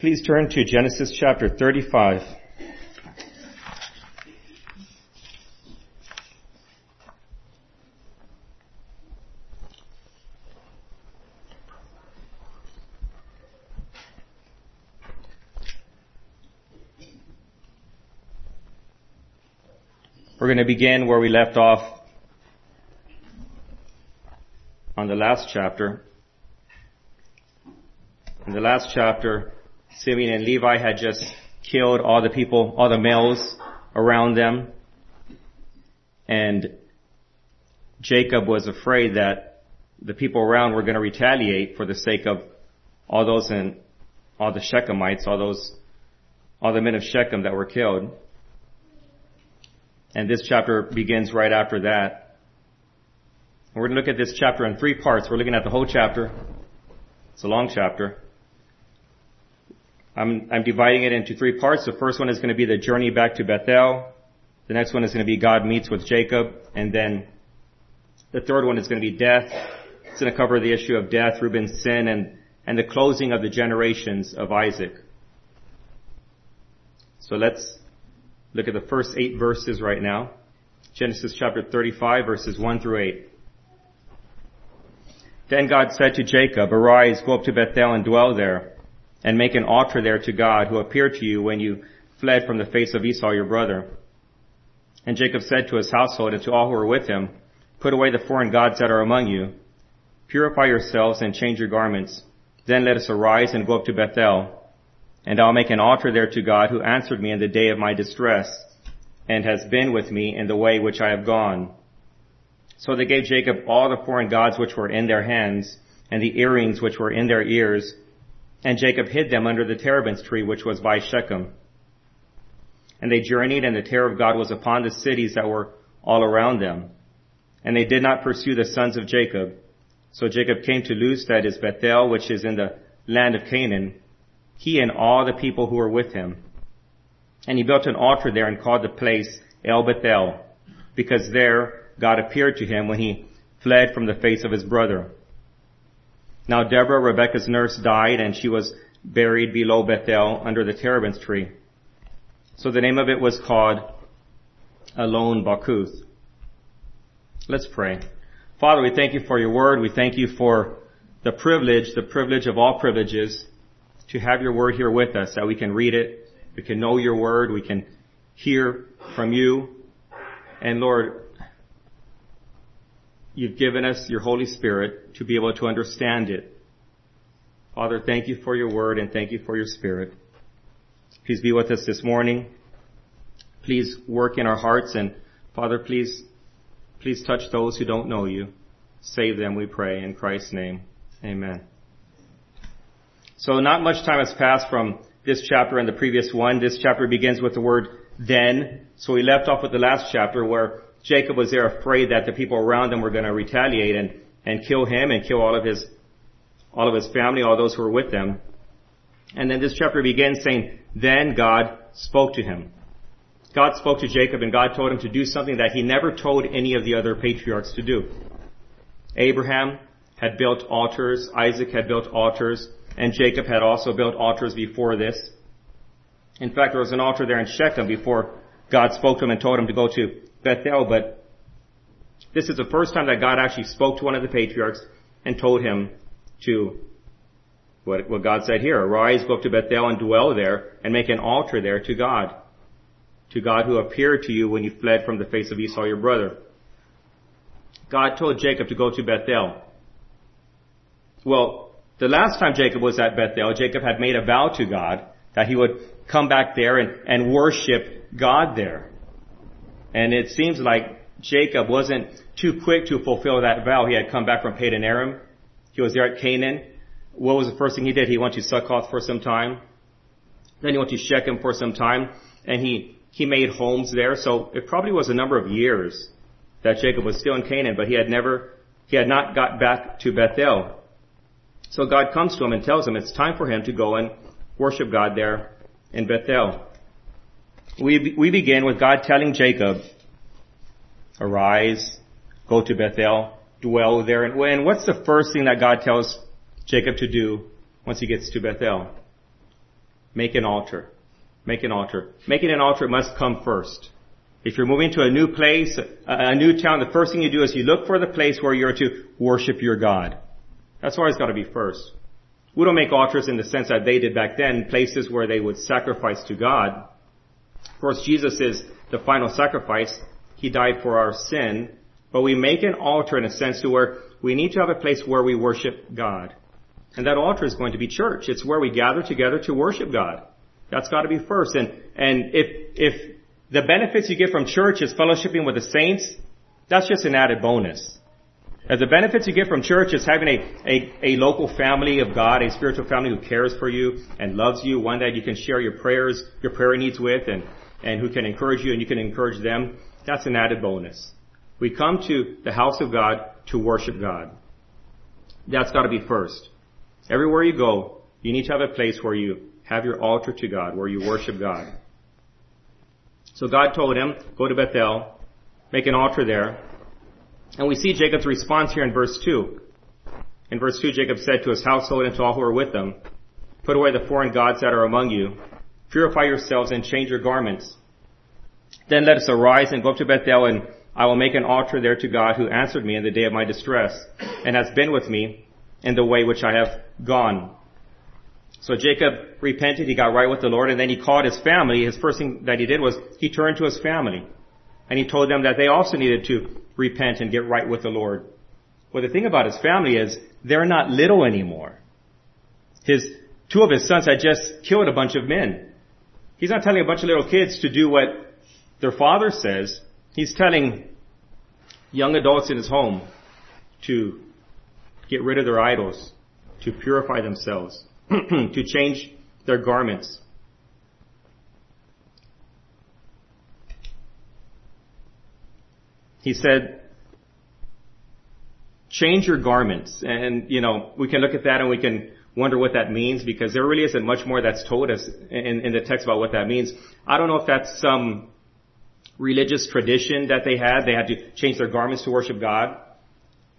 Please turn to Genesis chapter 35. We're going to begin where we left off on the last chapter. In the last chapter, Simeon and Levi had just killed all the people, all the males around them. And Jacob was afraid that the people around were going to retaliate for the sake of all those and all the Shechemites, all those, all the men of Shechem that were killed. And this chapter begins right after that. We're going to look at this chapter in three parts. We're looking at the whole chapter. It's a long chapter. I'm, I'm dividing it into three parts. The first one is going to be the journey back to Bethel. The next one is going to be God meets with Jacob. And then the third one is going to be death. It's going to cover the issue of death, Reuben's sin, and, and the closing of the generations of Isaac. So let's look at the first eight verses right now. Genesis chapter 35 verses 1 through 8. Then God said to Jacob, Arise, go up to Bethel and dwell there, and make an altar there to God who appeared to you when you fled from the face of Esau your brother. And Jacob said to his household and to all who were with him, Put away the foreign gods that are among you. Purify yourselves and change your garments. Then let us arise and go up to Bethel. And I'll make an altar there to God who answered me in the day of my distress and has been with me in the way which I have gone. So they gave Jacob all the foreign gods which were in their hands and the earrings which were in their ears. And Jacob hid them under the terebinth tree which was by Shechem. And they journeyed and the terror of God was upon the cities that were all around them. And they did not pursue the sons of Jacob. So Jacob came to Luz, that is Bethel, which is in the land of Canaan, he and all the people who were with him. And he built an altar there and called the place El Bethel, because there God appeared to him when he fled from the face of his brother. Now Deborah, Rebekah's nurse, died and she was buried below Bethel under the terebinth tree. So the name of it was called Allon Bachuth. Let's pray. Father, we thank you for your word. We thank you for the privilege, the privilege of all privileges to have your word here with us, that we can read it, we can know your word, we can hear from you. And Lord, you've given us your Holy Spirit to be able to understand it. Father, thank you for your word and thank you for your spirit. Please be with us this morning. Please work in our hearts and Father, please, please touch those who don't know you. Save them, we pray, in Christ's name. Amen. So not much time has passed from this chapter and the previous one. This chapter begins with the word then. So we left off with the last chapter where Jacob was there afraid that the people around him were going to retaliate and, and kill him and kill all of his, all of his family, all those who were with them. And then this chapter begins saying, then God spoke to him. God spoke to Jacob and God told him to do something that he never told any of the other patriarchs to do. Abraham had built altars, Isaac had built altars, and Jacob had also built altars before this. In fact, there was an altar there in Shechem before God spoke to him and told him to go to Bethel, but this is the first time that God actually spoke to one of the patriarchs and told him to, what, what God said here, arise, go up to Bethel and dwell there and make an altar there to God. To God who appeared to you when you fled from the face of Esau your brother. God told Jacob to go to Bethel. Well, the last time Jacob was at Bethel, Jacob had made a vow to God that he would come back there and, and worship God there. And it seems like Jacob wasn't too quick to fulfill that vow. He had come back from Padan Aram. He was there at Canaan. What was the first thing he did? He went to Succoth for some time. Then he went to Shechem for some time. And he, he made homes there. So it probably was a number of years that Jacob was still in Canaan, but he had never, he had not got back to Bethel. So God comes to him and tells him it's time for him to go and worship God there in Bethel. We, we begin with God telling Jacob, arise, go to Bethel, dwell there. And, what's the first thing that God tells Jacob to do once he gets to Bethel? make an altar. Make an altar. Making an altar must come first. If you're moving to a new place, a new town, the first thing you do is you look for the place where you're to worship your God. That's always got to be first. We don't make altars in the sense that they did back then, places where they would sacrifice to God. Of course, Jesus is the final sacrifice. He died for our sin. But we make an altar in a sense to where we need to have a place where we worship God. And that altar is going to be church. It's where we gather together to worship God. That's got to be first. And, and if, if the benefits you get from church is fellowshipping with the saints, that's just an added bonus. As the benefits you get from church is having a, a, a local family of God, a spiritual family who cares for you and loves you, one that you can share your prayers, your prayer needs with, and, and who can encourage you and you can encourage them. That's an added bonus. We come to the house of God to worship God. That's got to be first. Everywhere you go, you need to have a place where you have your altar to God, where you worship God. So God told him, go to Bethel, make an altar there. And we see Jacob's response here in verse 2. In verse 2, Jacob said to his household and to all who were with them, Put away the foreign gods that are among you. Purify yourselves and change your garments. Then let us arise and go up to Bethel and I will make an altar there to God who answered me in the day of my distress and has been with me in the way which I have gone. So Jacob repented, he got right with the Lord, and then he called his family. His first thing that he did was he turned to his family. And he told them that they also needed to repent and get right with the Lord. Well, the thing about his family is they're not little anymore. His, two of his sons had just killed a bunch of men. He's not telling a bunch of little kids to do what their father says. He's telling young adults in his home to get rid of their idols, to purify themselves, to change their garments. He said, change your garments. And, you know, we can look at that and we can wonder what that means because there really isn't much more that's told us in, in the text about what that means. I don't know if that's some religious tradition that they had. They had to change their garments to worship God.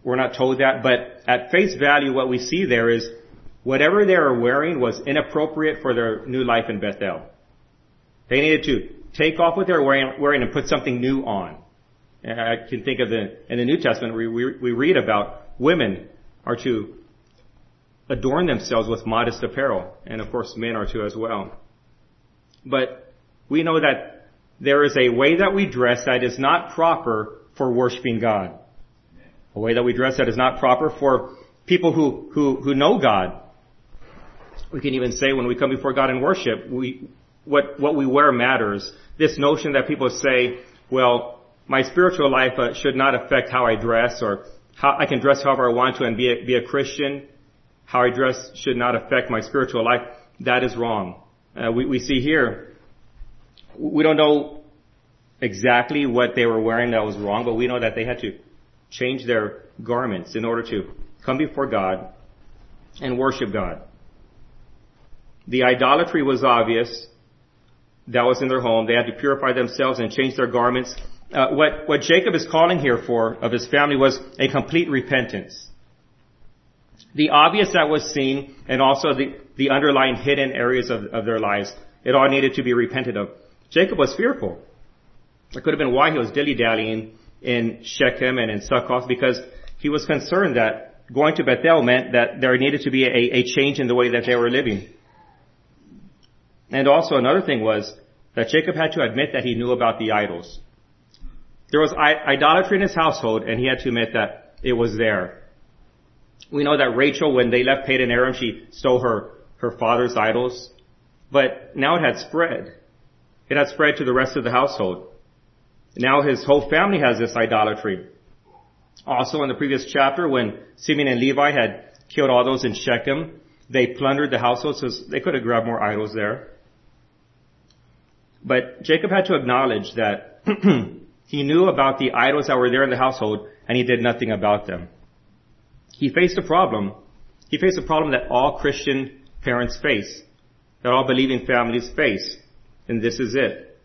We're not told that, but at face value, what we see there is whatever they were wearing was inappropriate for their new life in Bethel. They needed to take off what they were wearing, wearing and put something new on. I can think of the, in the New Testament, we, we, we read about women are to adorn themselves with modest apparel, and of course men are to as well. But we know that there is a way that we dress that is not proper for worshiping God. A way that we dress that is not proper for people who, who, who know God. We can even say when we come before God in worship, we, what, what we wear matters. This notion that people say, well, my spiritual life uh, should not affect how I dress or how I can dress however I want to and be a, be a Christian. How I dress should not affect my spiritual life. That is wrong. Uh, we, we see here, we don't know exactly what they were wearing that was wrong, but we know that they had to change their garments in order to come before God and worship God. The idolatry was obvious. That was in their home. They had to purify themselves and change their garments. Uh, what, what Jacob is calling here for of his family was a complete repentance. The obvious that was seen and also the, the underlying hidden areas of, of their lives, it all needed to be repented of. Jacob was fearful. It could have been why he was dilly-dallying in Shechem and in Succoth because he was concerned that going to Bethel meant that there needed to be a, a change in the way that they were living. And also another thing was that Jacob had to admit that he knew about the idols. There was idolatry in his household and he had to admit that it was there. We know that Rachel, when they left Padan Aram, she stole her, her father's idols. But now it had spread. It had spread to the rest of the household. Now his whole family has this idolatry. Also in the previous chapter, when Simeon and Levi had killed all those in Shechem, they plundered the household, so they could have grabbed more idols there. But Jacob had to acknowledge that he knew about the idols that were there in the household, and he did nothing about them. He faced a problem. He faced a problem that all Christian parents face, that all believing families face, and this is it.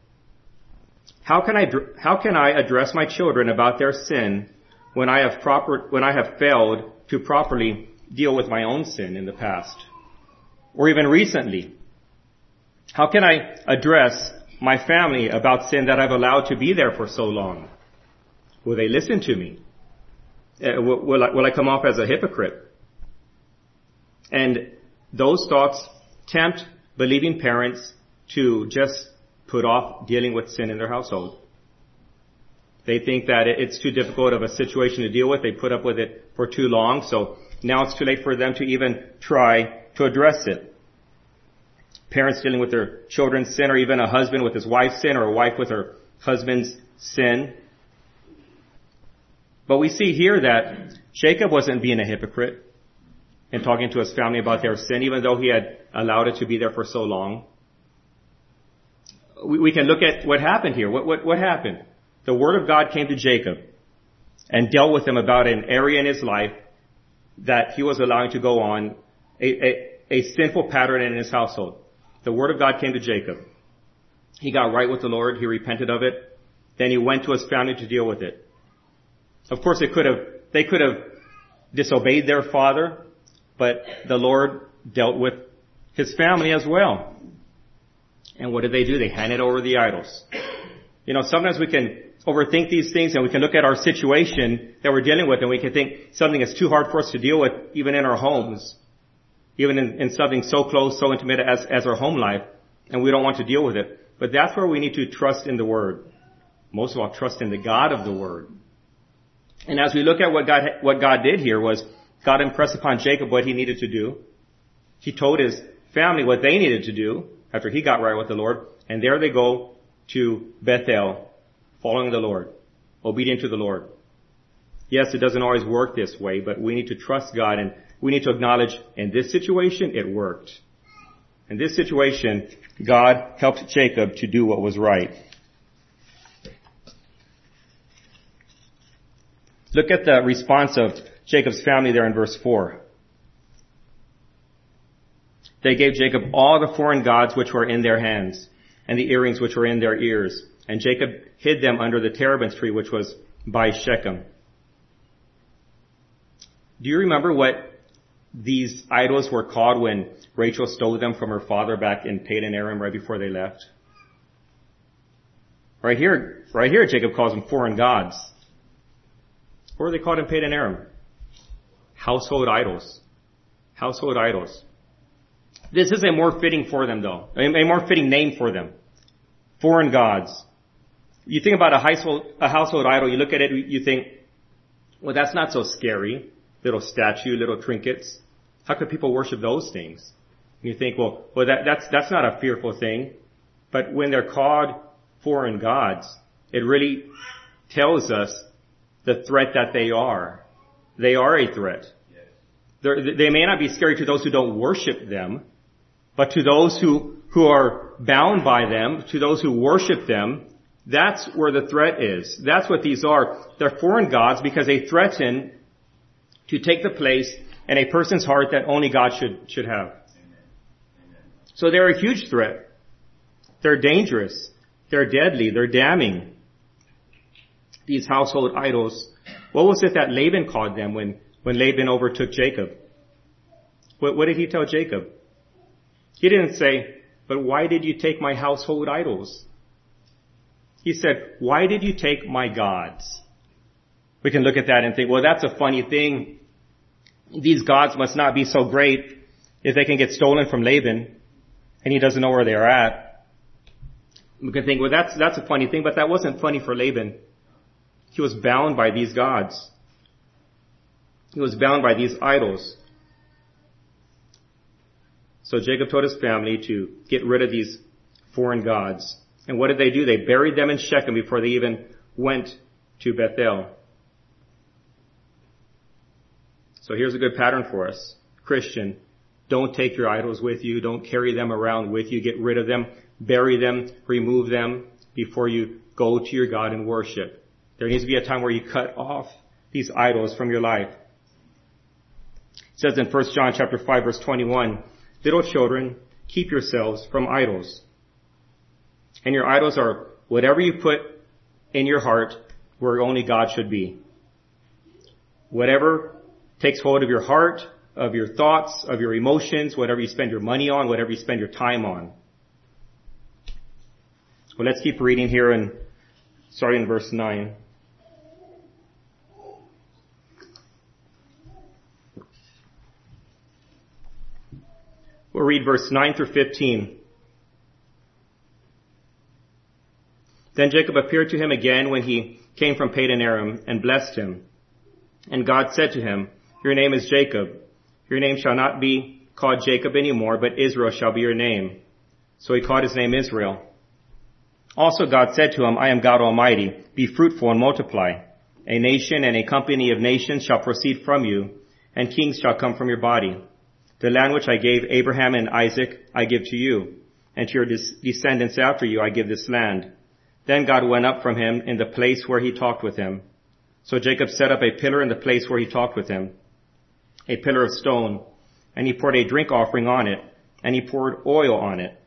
How can I, how can I address my children about their sin when I have proper, when I have failed to properly deal with my own sin in the past? Or even recently? How can I address my family about sin that I've allowed to be there for so long? Will they listen to me? Uh, will, will, I, will I come off as a hypocrite? And those thoughts tempt believing parents to just put off dealing with sin in their household. They think that it's too difficult of a situation to deal with. They put up with it for too long. So now it's too late for them to even try to address it. Parents dealing with their children's sin or even a husband with his wife's sin or a wife with her husband's sin. But we see here that Jacob wasn't being a hypocrite and talking to his family about their sin, even though he had allowed it to be there for so long. We, we can look at what happened here. What, what, what happened? The word of God came to Jacob and dealt with him about an area in his life that he was allowing to go on, a, a, a sinful pattern in his household. The word of God came to Jacob. He got right with the Lord. He repented of it. Then he went to his family to deal with it. Of course, they could have, they could have disobeyed their father but the Lord dealt with his family as well. And what did they do? They handed over the idols. You know, sometimes we can overthink these things and we can look at our situation that we're dealing with and we can think something is too hard for us to deal with even in our homes, even in, in something so close, so intimate as, as our home life, and we don't want to deal with it. But that's where we need to trust in the Word. Most of all, trust in the God of the Word. And as we look at what God, what God did here was God impressed upon Jacob what he needed to do. He told his family what they needed to do after he got right with the Lord. And there they go to Bethel, following the Lord, obedient to the Lord. Yes, it doesn't always work this way, but we need to trust God and we need to acknowledge in this situation it worked. In this situation, God helped Jacob to do what was right. Look at the response of Jacob's family there in verse 4. They gave Jacob all the foreign gods which were in their hands, and the earrings which were in their ears. And Jacob hid them under the terebinth tree which was by Shechem. Do you remember what these idols were called when Rachel stole them from her father back in Padan Aram right before they left? Right here, right here Jacob calls them foreign gods. Were they called in Padan Aram? household idols. Household idols. This is a more fitting for them though, a more fitting name for them. Foreign gods. You think about a household, a household idol, you look at it, you think, well that's not so scary. Little statue, little trinkets. How could people worship those things? And you think, well, well that, that's, that's not a fearful thing. But when they're called foreign gods, it really tells us the threat that they are. They are a threat. They're, they may not be scary to those who don't worship them, but to those who, who are bound by them, to those who worship them, that's where the threat is. That's what these are. They're foreign gods because they threaten to take the place in a person's heart that only God should, should have. So they're a huge threat. They're dangerous. They're deadly. They're damning. These household idols. What was it that Laban called them when when Laban overtook Jacob. What, what did he tell Jacob? He didn't say, but why did you take my household idols? He said, why did you take my gods? We can look at that and think, well, that's a funny thing. These gods must not be so great if they can get stolen from Laban and he doesn't know where they are at. We can think, well, that's, that's a funny thing, but that wasn't funny for Laban. He was bound by these gods. He was bound by these idols. So Jacob told his family to get rid of these foreign gods. And what did they do? They buried them in Shechem before they even went to Bethel. So here's a good pattern for us. Christian, don't take your idols with you. Don't carry them around with you. Get rid of them. Bury them. Remove them before you go to your God and worship. There needs to be a time where you cut off these idols from your life. It says in 1 John chapter 5 verse 21, little children, keep yourselves from idols. And your idols are whatever you put in your heart where only God should be. Whatever takes hold of your heart, of your thoughts, of your emotions, whatever you spend your money on, whatever you spend your time on. Well, let's keep reading here and starting in verse 9. We'll read verse 9 through 15. Then Jacob appeared to him again when he came from Padan Aram and blessed him. And God said to him, Your name is Jacob. Your name shall not be called Jacob anymore, but Israel shall be your name. So he called his name Israel. Also God said to him, I am God Almighty. Be fruitful and multiply. A nation and a company of nations shall proceed from you, and kings shall come from your body. The land which I gave Abraham and Isaac I give to you, and to your descendants after you I give this land. Then God went up from him in the place where he talked with him. So Jacob set up a pillar in the place where he talked with him, a pillar of stone, and he poured a drink offering on it, and he poured oil on it.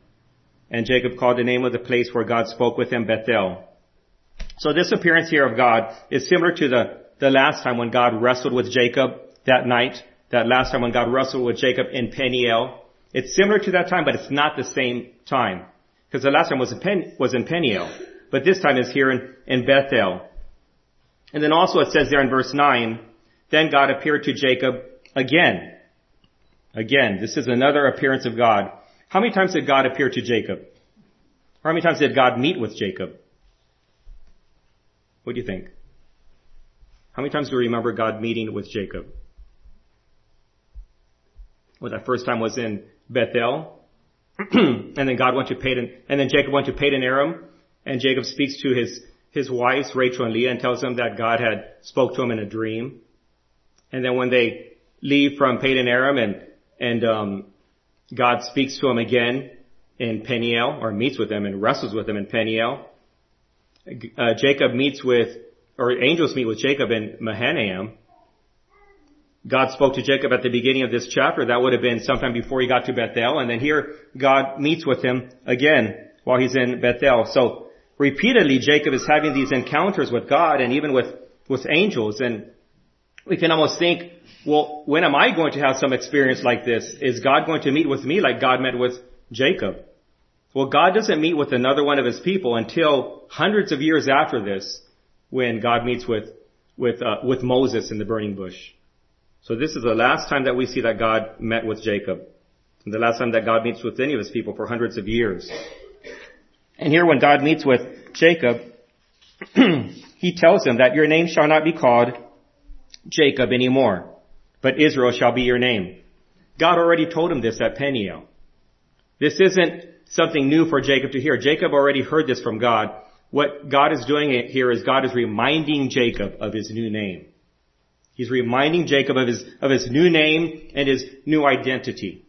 And Jacob called the name of the place where God spoke with him Bethel. So this appearance here of God is similar to the, the last time when God wrestled with Jacob that night, that last time when God wrestled with Jacob in Peniel. It's similar to that time, but it's not the same time. Because the last time was in, Pen, was in Peniel but this time is here in, in Bethel. And then also it says there in verse 9, then God appeared to Jacob again. Again, this is another appearance of God. How many times did God appear to Jacob? How many times did God meet with Jacob? What do you think? How many times do you remember God meeting with Jacob? Well, that first time was in Bethel, and then God went to Padan, and then Jacob went to Padan Aram, and Jacob speaks to his, his wives, Rachel and Leah, and tells them that God had spoke to him in a dream. And then when they leave from Padan Aram and, and, um, God speaks to him again in Peniel, or meets with him and wrestles with him in Peniel. Uh, Jacob meets with, or angels meet with Jacob in Mahanaim. God spoke to Jacob at the beginning of this chapter. That would have been sometime before he got to Bethel. And then here, God meets with him again while he's in Bethel. So repeatedly Jacob is having these encounters with God and even with, with angels. And we can almost think, well, when am I going to have some experience like this? Is God going to meet with me like God met with Jacob? Well, God doesn't meet with another one of his people until hundreds of years after this when God meets with, with, uh, with Moses in the burning bush. So this is the last time that we see that God met with Jacob. The last time that God meets with any of his people for hundreds of years. And here when God meets with Jacob, he tells him that your name shall not be called Jacob anymore, but Israel shall be your name. God already told him this at Peniel. This isn't something new for Jacob to hear. Jacob already heard this from God. What God is doing here is God is reminding Jacob of his new name. He's reminding Jacob of his, of his new name and his new identity.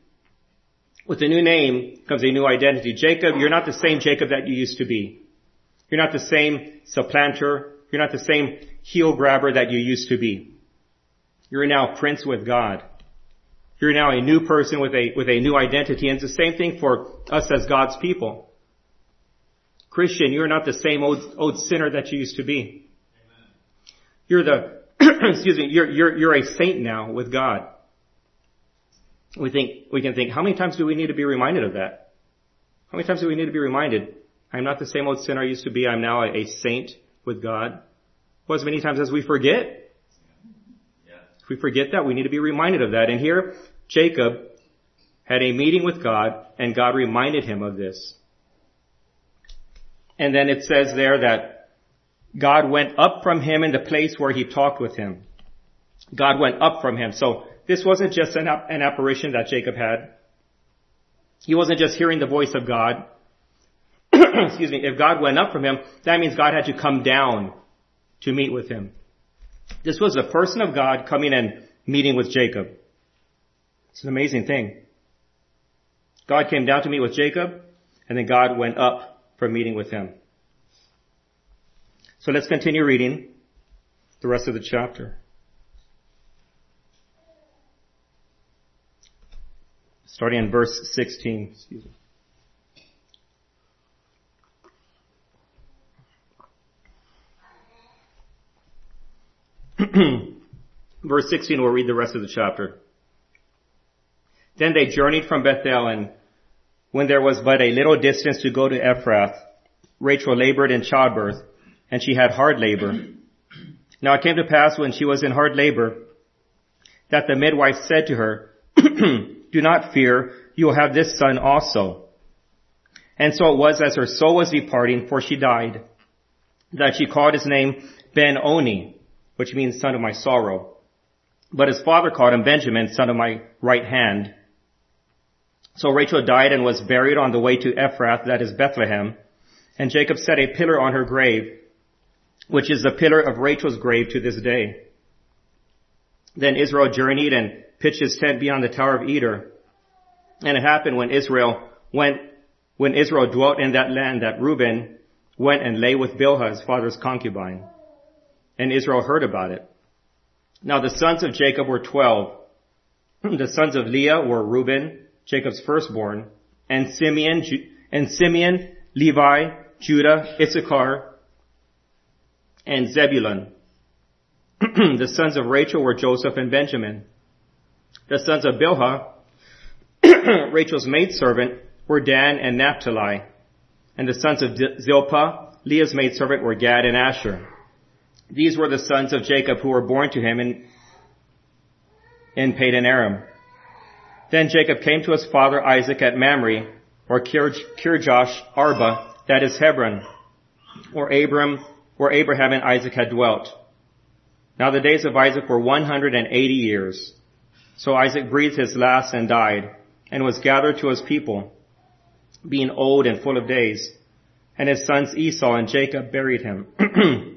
With a new name comes a new identity. Jacob, you're not the same Jacob that you used to be. You're not the same supplanter. You're not the same heel grabber that you used to be. You're now prince with God. You're now a new person with a, with a new identity. And it's the same thing for us as God's people. Christian, you're not the same old, old sinner that you used to be. You're the, excuse me, you're, you're, you're a saint now with God we think, we can think, how many times do we need to be reminded of that? How many times do we need to be reminded, I'm not the same old sinner I used to be, I'm now a, a saint with God? Well, as many times as we forget. We forget that, we need to be reminded of that. And here, Jacob had a meeting with God, and God reminded him of this. And then it says there that God went up from him in the place where he talked with him. God went up from him. So this wasn't just an, an apparition that Jacob had. He wasn't just hearing the voice of God. Excuse me. If God went up from him, that means God had to come down to meet with him. This was a person of God coming and meeting with Jacob. It's an amazing thing. God came down to meet with Jacob, and then God went up for meeting with him. So let's continue reading the rest of the chapter. starting in verse 16. Excuse me. Verse 16, we'll read the rest of the chapter. Then they journeyed from Bethel, and when there was but a little distance to go to Ephrath, Rachel labored in childbirth, and she had hard labor. Now it came to pass when she was in hard labor, that the midwife said to her, Do not fear, you will have this son also. And so it was as her soul was departing, for she died, that she called his name Ben-Oni, which means son of my sorrow. But his father called him Benjamin, son of my right hand. So Rachel died and was buried on the way to Ephrath, that is Bethlehem. And Jacob set a pillar on her grave, which is the pillar of Rachel's grave to this day. Then Israel journeyed and pitched his tent beyond the Tower of Eder. And it happened when Israel went, when Israel dwelt in that land that Reuben went and lay with Bilhah, his father's concubine. And Israel heard about it. Now the sons of Jacob were twelve. The sons of Leah were Reuben, Jacob's firstborn, and Simeon, and Simeon, Levi, Judah, Issachar, and Zebulun. the sons of Rachel were Joseph and Benjamin. The sons of Bilhah, Rachel's maidservant, were Dan and Naphtali. And the sons of Zilpah, Leah's maidservant, were Gad and Asher. These were the sons of Jacob who were born to him in, in Padan Aram. Then Jacob came to his father Isaac at Mamre, or Kirjath Arba, that is Hebron, or Abram, where Abraham and Isaac had dwelt. Now the days of Isaac were 180 years. So Isaac breathed his last and died, and was gathered to his people, being old and full of days. And his sons Esau and Jacob buried him.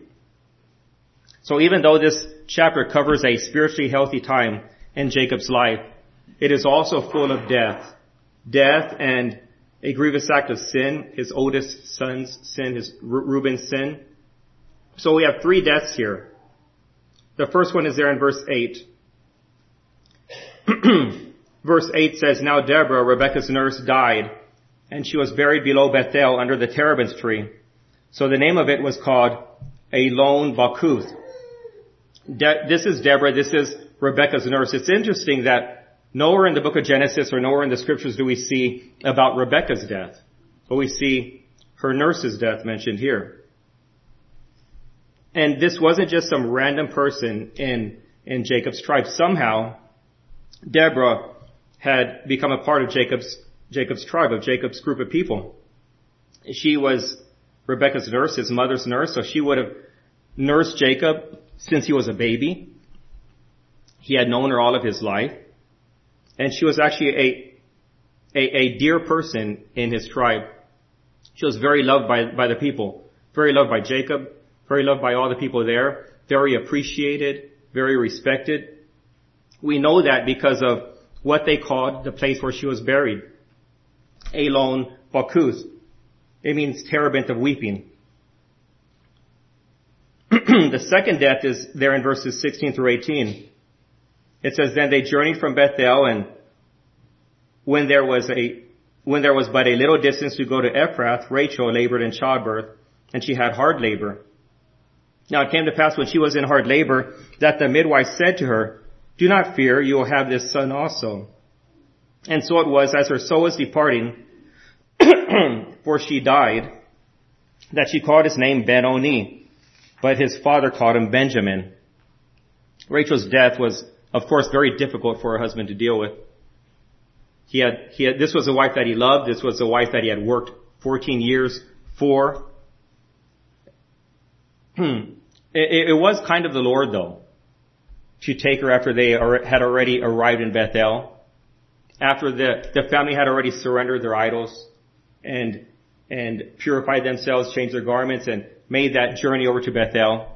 so even though this chapter covers a spiritually healthy time in Jacob's life, it is also full of death. Death and a grievous act of sin, his oldest son's sin, his Reuben's sin. So we have three deaths here. The first one is there in verse 8. verse 8 says, Now Deborah, Rebekah's nurse, died, and she was buried below Bethel under the terebinth tree. So the name of it was called Allon Bachuth. De- this is Deborah, this is Rebecca's nurse. It's interesting that Nowhere in the book of Genesis or nowhere in the scriptures do we see about Rebecca's death, but we see her nurse's death mentioned here. And this wasn't just some random person in, in Jacob's tribe. Somehow, Deborah had become a part of Jacob's, Jacob's tribe, of Jacob's group of people. She was Rebecca's nurse, his mother's nurse, so she would have nursed Jacob since he was a baby. He had known her all of his life. And she was actually a, a, a dear person in his tribe. She was very loved by, by the people, very loved by Jacob, very loved by all the people there, very appreciated, very respected. We know that because of what they called the place where she was buried. Allon Bachuth. It means terebinth of weeping. the second death is there in verses 16 through 18. It says, then they journeyed from Bethel and when there was a, when there was but a little distance to go to Ephrath, Rachel labored in childbirth and she had hard labor. Now it came to pass when she was in hard labor that the midwife said to her, do not fear, you will have this son also. And so it was as her soul was departing, for she died, that she called his name Ben-Oni, but his father called him Benjamin. Rachel's death was of course, very difficult for her husband to deal with. He had, he had, this was a wife that he loved. This was a wife that he had worked 14 years for. it, it was kind of the Lord though, to take her after they had already arrived in Bethel, after the, the family had already surrendered their idols and, and purified themselves, changed their garments and made that journey over to Bethel.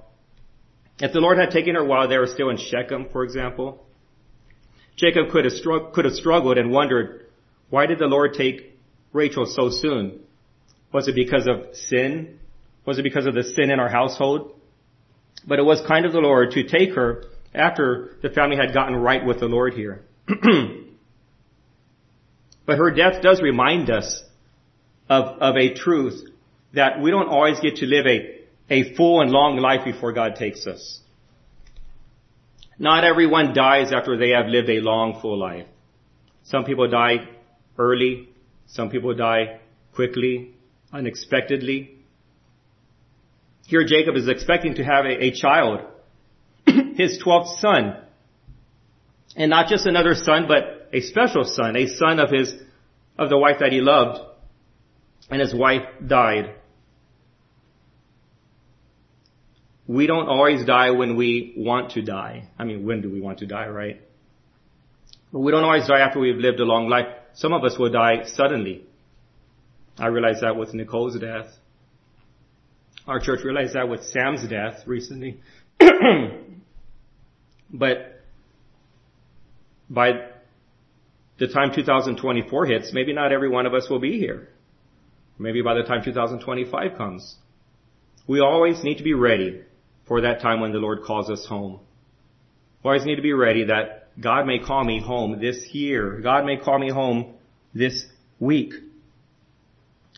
If the Lord had taken her while they were still in Shechem, for example, Jacob could have, strugg- could have struggled and wondered, why did the Lord take Rachel so soon? Was it because of sin? Was it because of the sin in our household? But it was kind of the Lord to take her after the family had gotten right with the Lord here. but her death does remind us of, of a truth that we don't always get to live a a full and long life before God takes us. Not everyone dies after they have lived a long, full life. Some people die early. Some people die quickly, unexpectedly. Here Jacob is expecting to have a, a child, his 12th son. And not just another son, but a special son, a son of his, of the wife that he loved. And his wife died. We don't always die when we want to die. I mean, when do we want to die, right? But we don't always die after we've lived a long life. Some of us will die suddenly. I realized that with Nicole's death. Our church realized that with Sam's death recently. but by the time 2024 hits, maybe not every one of us will be here. Maybe by the time 2025 comes. We always need to be ready for that time when the Lord calls us home. Always need to be ready that God may call me home this year. God may call me home this week.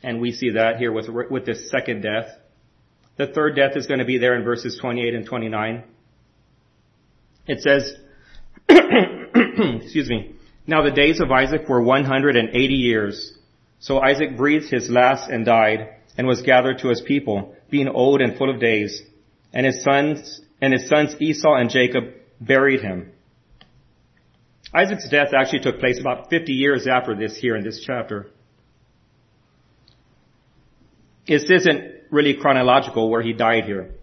And we see that here with, with this second death. The third death is going to be there in verses 28 and 29. It says, excuse me, now the days of Isaac were 180 years. So Isaac breathed his last and died and was gathered to his people, being old and full of days. And his sons, and his sons Esau and Jacob buried him. Isaac's death actually took place about 50 years after this here in this chapter. This isn't really chronological where he died here.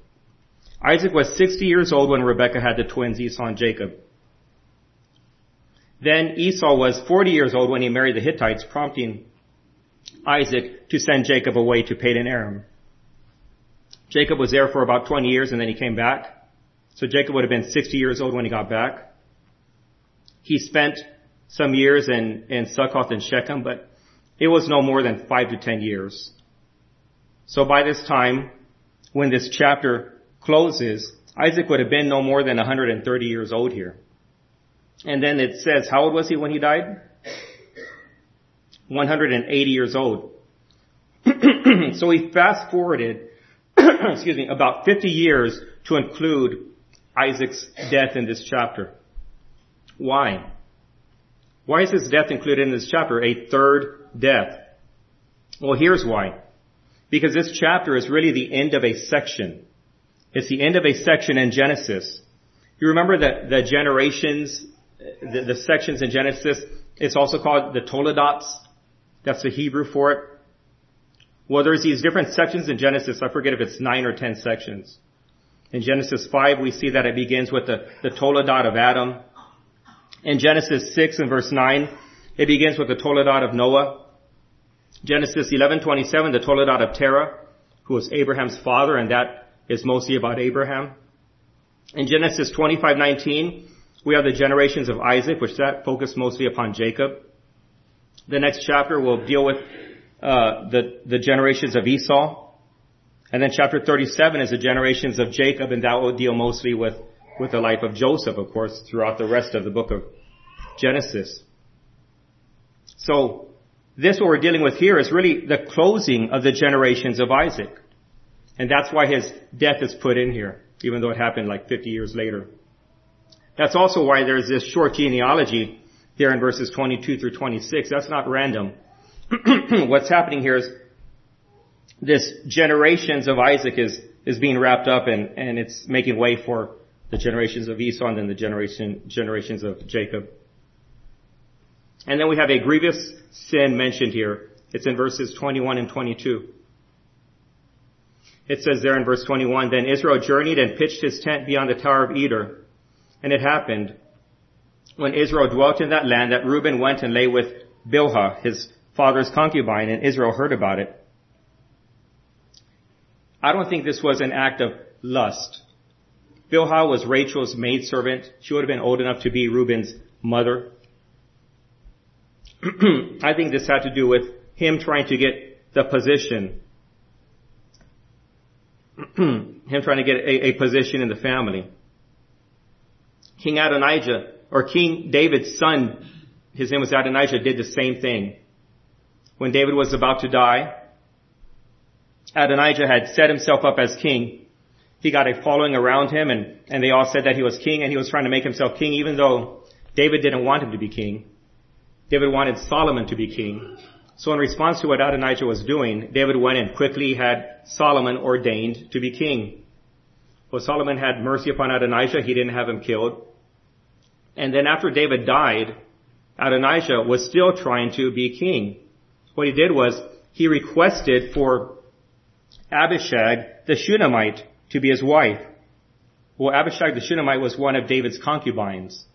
Isaac was 60 years old when Rebekah had the twins Esau and Jacob. Then Esau was 40 years old when he married the Hittites, prompting Isaac to send Jacob away to Padan Aram. Jacob was there for about 20 years and then he came back. So Jacob would have been 60 years old when he got back. He spent some years in, in Succoth and Shechem, but it was no more than five to ten years. So by this time, when this chapter closes, Isaac would have been no more than 130 years old here. And then it says, how old was he when he died? 180 years old. so he fast forwarded, excuse me, about 50 years to include Isaac's death in this chapter. Why? Why is his death included in this chapter? A third death. Well, here's why. Because this chapter is really the end of a section. It's the end of a section in Genesis. You remember that the generations, the, the sections in Genesis, it's also called the Toledots. That's the Hebrew for it. Well, there's these different sections in Genesis. I forget if it's nine or ten sections. In Genesis 5, we see that it begins with the, the Toledot of Adam. In Genesis 6 and verse 9, it begins with the Toledot of Noah. Genesis 11:27, the Toledot of Terah, who was Abraham's father, and that is mostly about Abraham. In Genesis 25:19, we have the generations of Isaac, which that focused mostly upon Jacob. The next chapter will deal with uh, the the generations of Esau, and then chapter 37 is the generations of Jacob, and that will deal mostly with with the life of Joseph, of course, throughout the rest of the book of Genesis. So, this what we're dealing with here is really the closing of the generations of Isaac. And that's why his death is put in here, even though it happened like 50 years later. That's also why there's this short genealogy there in verses 22 through 26. That's not random. What's happening here is this generations of Isaac is, is being wrapped up and, and it's making way for the generations of Esau and then the generation, generations of Jacob. And then we have a grievous sin mentioned here. It's in verses 21 and 22. It says there in verse 21, Then Israel journeyed and pitched his tent beyond the Tower of Eder. And it happened, when Israel dwelt in that land, that Reuben went and lay with Bilhah, his father's concubine, and Israel heard about it. I don't think this was an act of lust. Bilhah was Rachel's maidservant. She would have been old enough to be Reuben's mother. I think this had to do with him trying to get the position. him trying to get a, a position in the family. King Adonijah, or King David's son, his name was Adonijah, did the same thing. When David was about to die, Adonijah had set himself up as king he got a following around him and, and they all said that he was king and he was trying to make himself king even though David didn't want him to be king. David wanted Solomon to be king. So in response to what Adonijah was doing, David went and quickly had Solomon ordained to be king. Well, Solomon had mercy upon Adonijah. He didn't have him killed. And then after David died, Adonijah was still trying to be king. What he did was he requested for Abishag the Shunammite to be his wife. Well, Abishag the Shunammite was one of David's concubines.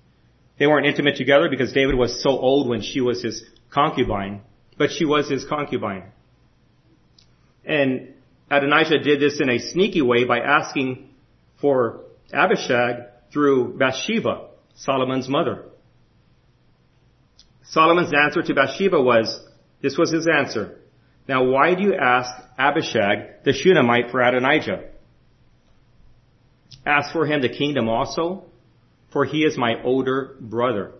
They weren't intimate together because David was so old when she was his concubine, but she was his concubine. And Adonijah did this in a sneaky way by asking for Abishag through Bathsheba, Solomon's mother. Solomon's answer to Bathsheba was, this was his answer. Now why do you ask Abishag the Shunammite for Adonijah? Ask for him the kingdom also, for he is my older brother.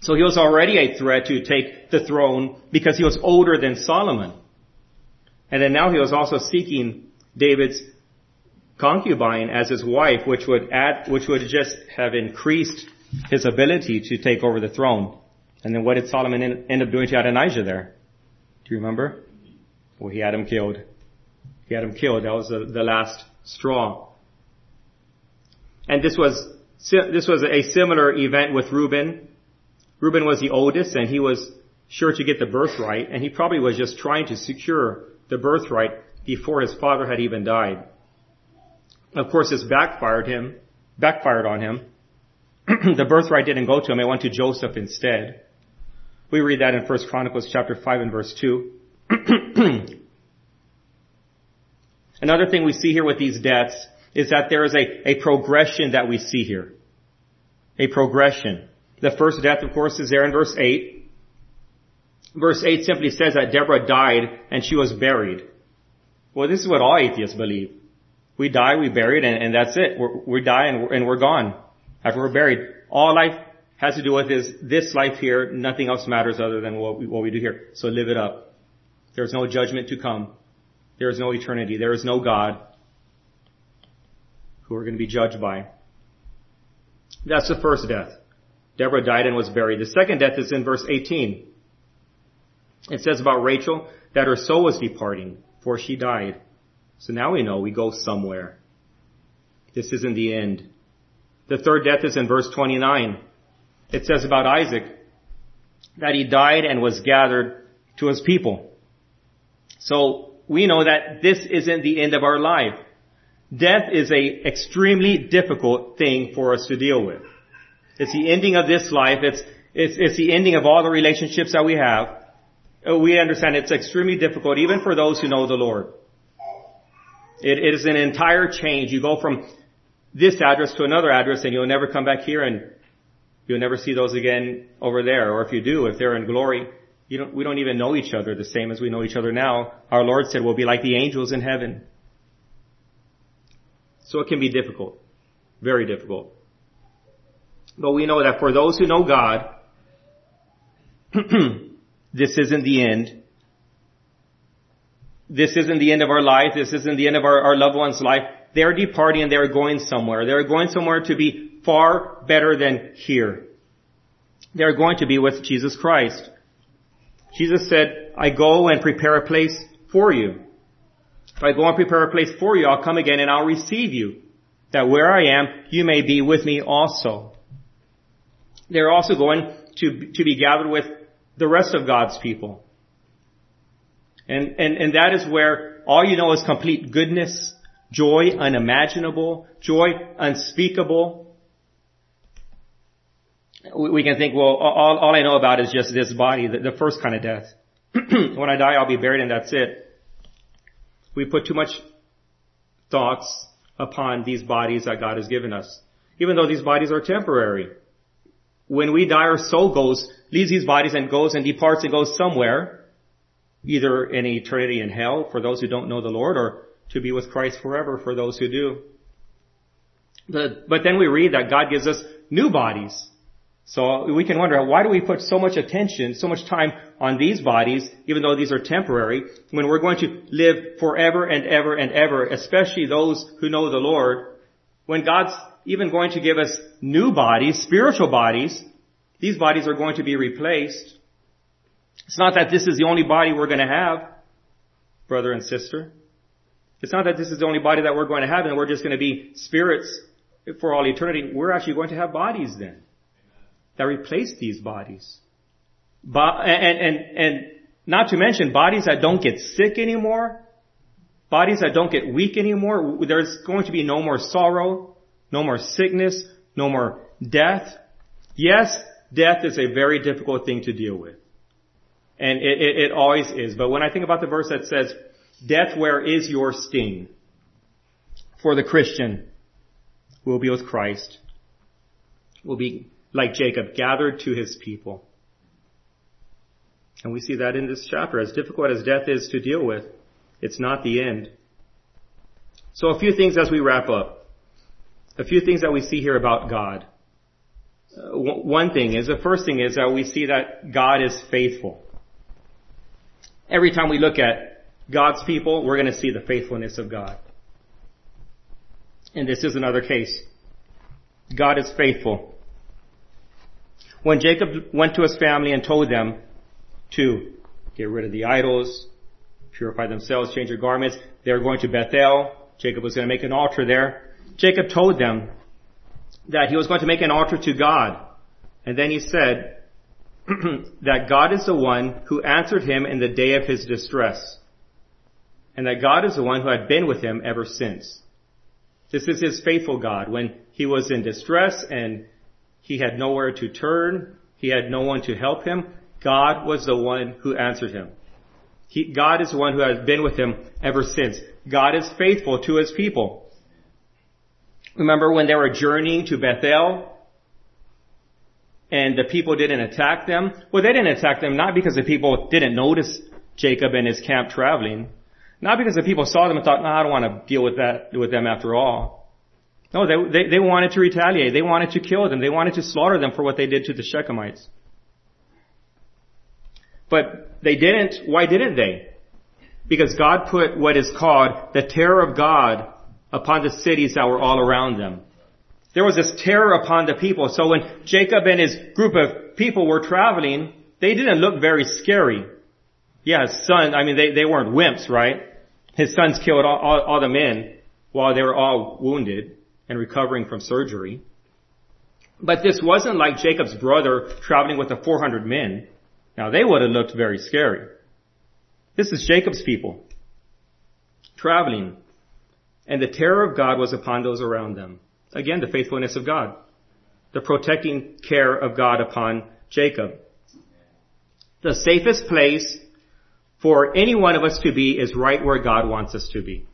So he was already a threat to take the throne because he was older than Solomon. And then now he was also seeking David's concubine as his wife, which would add, which would just have increased his ability to take over the throne. And then what did Solomon end up doing to Adonijah there? Do you remember? Well, he had him killed. He had him killed. That was the, the last straw. And this was, this was a similar event with Reuben. Reuben was the oldest and he was sure to get the birthright and he probably was just trying to secure the birthright before his father had even died. Of course, this backfired him, backfired on him. the birthright didn't go to him. It went to Joseph instead. We read that in 1 Chronicles chapter 5 and verse 2. Another thing we see here with these deaths is that there is a, a progression that we see here. A progression. The first death, of course, is there in verse 8. Verse 8 simply says that Deborah died and she was buried. Well, this is what all atheists believe. We die, we buried, and, and that's it. We're, we die and we're, and we're gone after we're buried. All life has to do with is this life here. Nothing else matters other than what we, what we do here. So live it up. There's no judgment to come. There is no eternity. There is no God who we're going to be judged by. That's the first death. Deborah died and was buried. The second death is in verse 18. It says about Rachel that her soul was departing, for she died. So now we know we go somewhere. This isn't the end. The third death is in verse 29. It says about Isaac that he died and was gathered to his people. So we know that this isn't the end of our life. Death is a extremely difficult thing for us to deal with. It's the ending of this life. It's, it's, it's the ending of all the relationships that we have. Uh, we understand it's extremely difficult even for those who know the Lord. It, it is an entire change. You go from this address to another address and you'll never come back here and you'll never see those again over there. Or if you do, if they're in glory, don't, we don't even know each other the same as we know each other now. Our Lord said we'll be like the angels in heaven. So it can be difficult. Very difficult. But we know that for those who know God, this isn't the end. This isn't the end of our life. This isn't the end of our, our loved one's life. They're departing and they're going somewhere. They're going somewhere to be far better than here. They're going to be with Jesus Christ. Jesus said, I go and prepare a place for you. If I go and prepare a place for you, I'll come again and I'll receive you, that where I am, you may be with me also. They're also going to, to be gathered with the rest of God's people. And, and, and that is where all you know is complete goodness, joy unimaginable, joy unspeakable. We can think, well, all, all I know about is just this body, the, the first kind of death. when I die, I'll be buried and that's it. We put too much thoughts upon these bodies that God has given us. Even though these bodies are temporary. When we die, our soul goes, leaves these bodies and goes and departs and goes somewhere, either in eternity in hell for those who don't know the Lord or to be with Christ forever for those who do. But, but then we read that God gives us new bodies. So we can wonder, why do we put so much attention, so much time on these bodies, even though these are temporary, when we're going to live forever and ever and ever, especially those who know the Lord, when God's even going to give us new bodies, spiritual bodies, these bodies are going to be replaced. It's not that this is the only body we're going to have, brother and sister. It's not that this is the only body that we're going to have and we're just going to be spirits for all eternity. We're actually going to have bodies then that replace these bodies. and, and, and not to mention bodies that don't get sick anymore, bodies that don't get weak anymore. There's going to be no more sorrow, no more sickness, no more death. Yes, death is a very difficult thing to deal with. And it, it, it always is. But when I think about the verse that says, death, where is your sting? For the Christian, will be with Christ, will be like Jacob, gathered to his people. And we see that in this chapter. As difficult as death is to deal with, it's not the end. So a few things as we wrap up. A few things that we see here about God. Uh, one thing is, the first thing is that we see that God is faithful. Every time we look at God's people, we're going to see the faithfulness of God. And this is another case. God is faithful. When Jacob went to his family and told them to get rid of the idols, purify themselves, change their garments, they were going to Bethel. Jacob was going to make an altar there. Jacob told them that he was going to make an altar to God. And then he said that God is the one who answered him in the day of his distress. And that God is the one who had been with him ever since. This is his faithful God. When he was in distress and he had nowhere to turn, he had no one to help him, God was the one who answered him. He, God is the one who has been with him ever since. God is faithful to his people. Remember when they were journeying to Bethel and the people didn't attack them? Well, they didn't attack them not because the people didn't notice Jacob and his camp traveling. Not because the people saw them and thought, no, I don't want to deal with that, with them after all. No, they, they, they wanted to retaliate. They wanted to kill them. They wanted to slaughter them for what they did to the Shechemites. But they didn't. Why didn't they? Because God put what is called the terror of God upon the cities that were all around them. There was this terror upon the people. So when Jacob and his group of people were traveling, they didn't look very scary. Yeah, his son, I mean, they, they weren't wimps, right? His sons killed all, all, all the men while they were all wounded and recovering from surgery. But this wasn't like Jacob's brother traveling with the 400 men. Now they would have looked very scary. This is Jacob's people traveling and the terror of God was upon those around them. Again, the faithfulness of God. The protecting care of God upon Jacob. The safest place for any one of us to be is right where God wants us to be.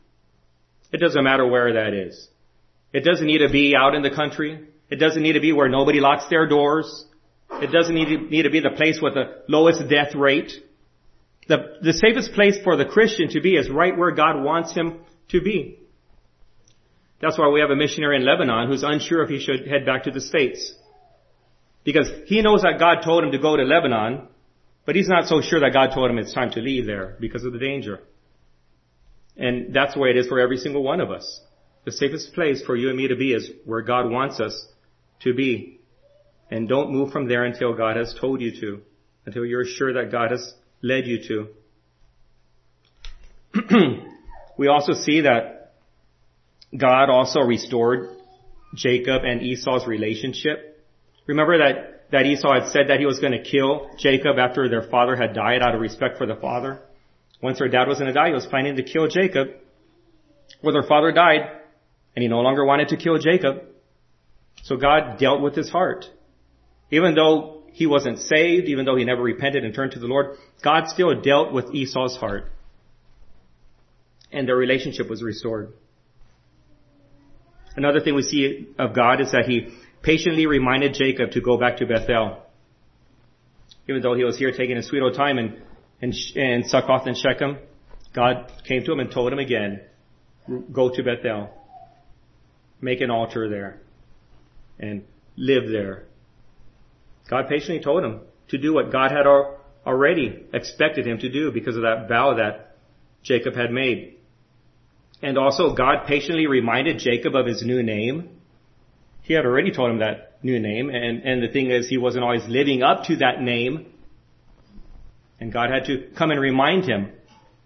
It doesn't matter where that is. It doesn't need to be out in the country. It doesn't need to be where nobody locks their doors. It doesn't need to, need to be the place with the lowest death rate. The, the safest place for the Christian to be is right where God wants him to be. That's why we have a missionary in Lebanon who's unsure if he should head back to the States. Because he knows that God told him to go to Lebanon, but he's not so sure that God told him it's time to leave there because of the danger. And that's the way it is for every single one of us. The safest place for you and me to be is where God wants us to be. And don't move from there until God has told you to, until you're sure that God has led you to. we also see that God also restored Jacob and Esau's relationship. Remember that that Esau had said that he was going to kill Jacob after their father had died out of respect for the father. Once their dad was going to die, he was planning to kill Jacob. Well, their father died, and he no longer wanted to kill Jacob. So God dealt with his heart. Even though he wasn't saved, even though he never repented and turned to the Lord, God still dealt with Esau's heart. And their relationship was restored. Another thing we see of God is that he patiently reminded Jacob to go back to Bethel. Even though he was here taking a sweet old time and, and, and Succoth and Shechem, God came to him and told him again, go to Bethel. Make an altar there. And live there. God patiently told him to do what God had already expected him to do because of that vow that Jacob had made. And also God patiently reminded Jacob of his new name he had already told him that new name, and, and the thing is, he wasn't always living up to that name. And God had to come and remind him.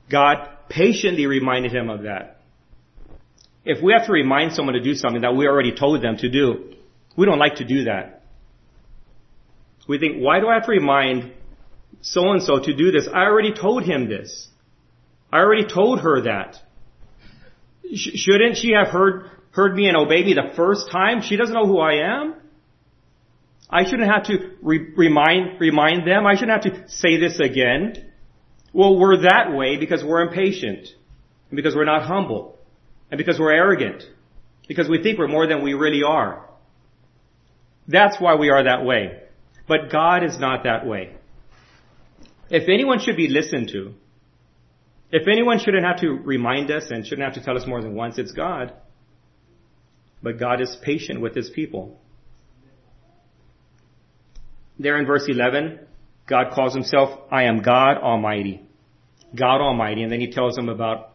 God patiently reminded him of that. If we have to remind someone to do something that we already told them to do, we don't like to do that. We think, why do I have to remind so and so to do this? I already told him this. I already told her that. Sh- shouldn't she have heard, heard me and obeyed me the first time? She doesn't know who I am. I shouldn't have to re- remind, remind them. I shouldn't have to say this again. Well, we're that way because we're impatient. And because we're not humble. And because we're arrogant. Because we think we're more than we really are. That's why we are that way. But God is not that way. If anyone should be listened to, if anyone shouldn't have to remind us and shouldn't have to tell us more than once, it's God. But God is patient with His people. There in verse 11, God calls Himself, I am God Almighty. God Almighty. And then He tells them about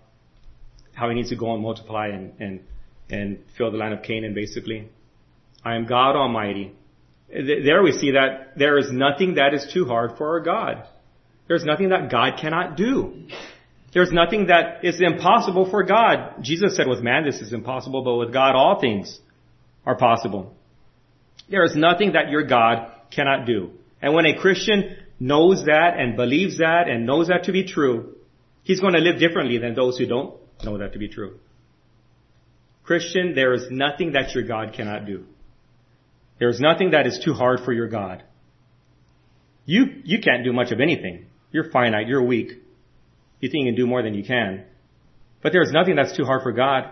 how He needs to go and multiply and, and, and fill the land of Canaan basically. I am God Almighty. There we see that there is nothing that is too hard for our God. There's nothing that God cannot do. There's nothing that is impossible for God. Jesus said with man this is impossible, but with God all things are possible. There is nothing that your God cannot do. And when a Christian knows that and believes that and knows that to be true, he's going to live differently than those who don't know that to be true. Christian, there is nothing that your God cannot do. There is nothing that is too hard for your God. You, you can't do much of anything. You're finite. You're weak. You think you can do more than you can. But there is nothing that's too hard for God.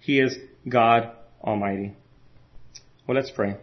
He is God Almighty. Well, let's pray.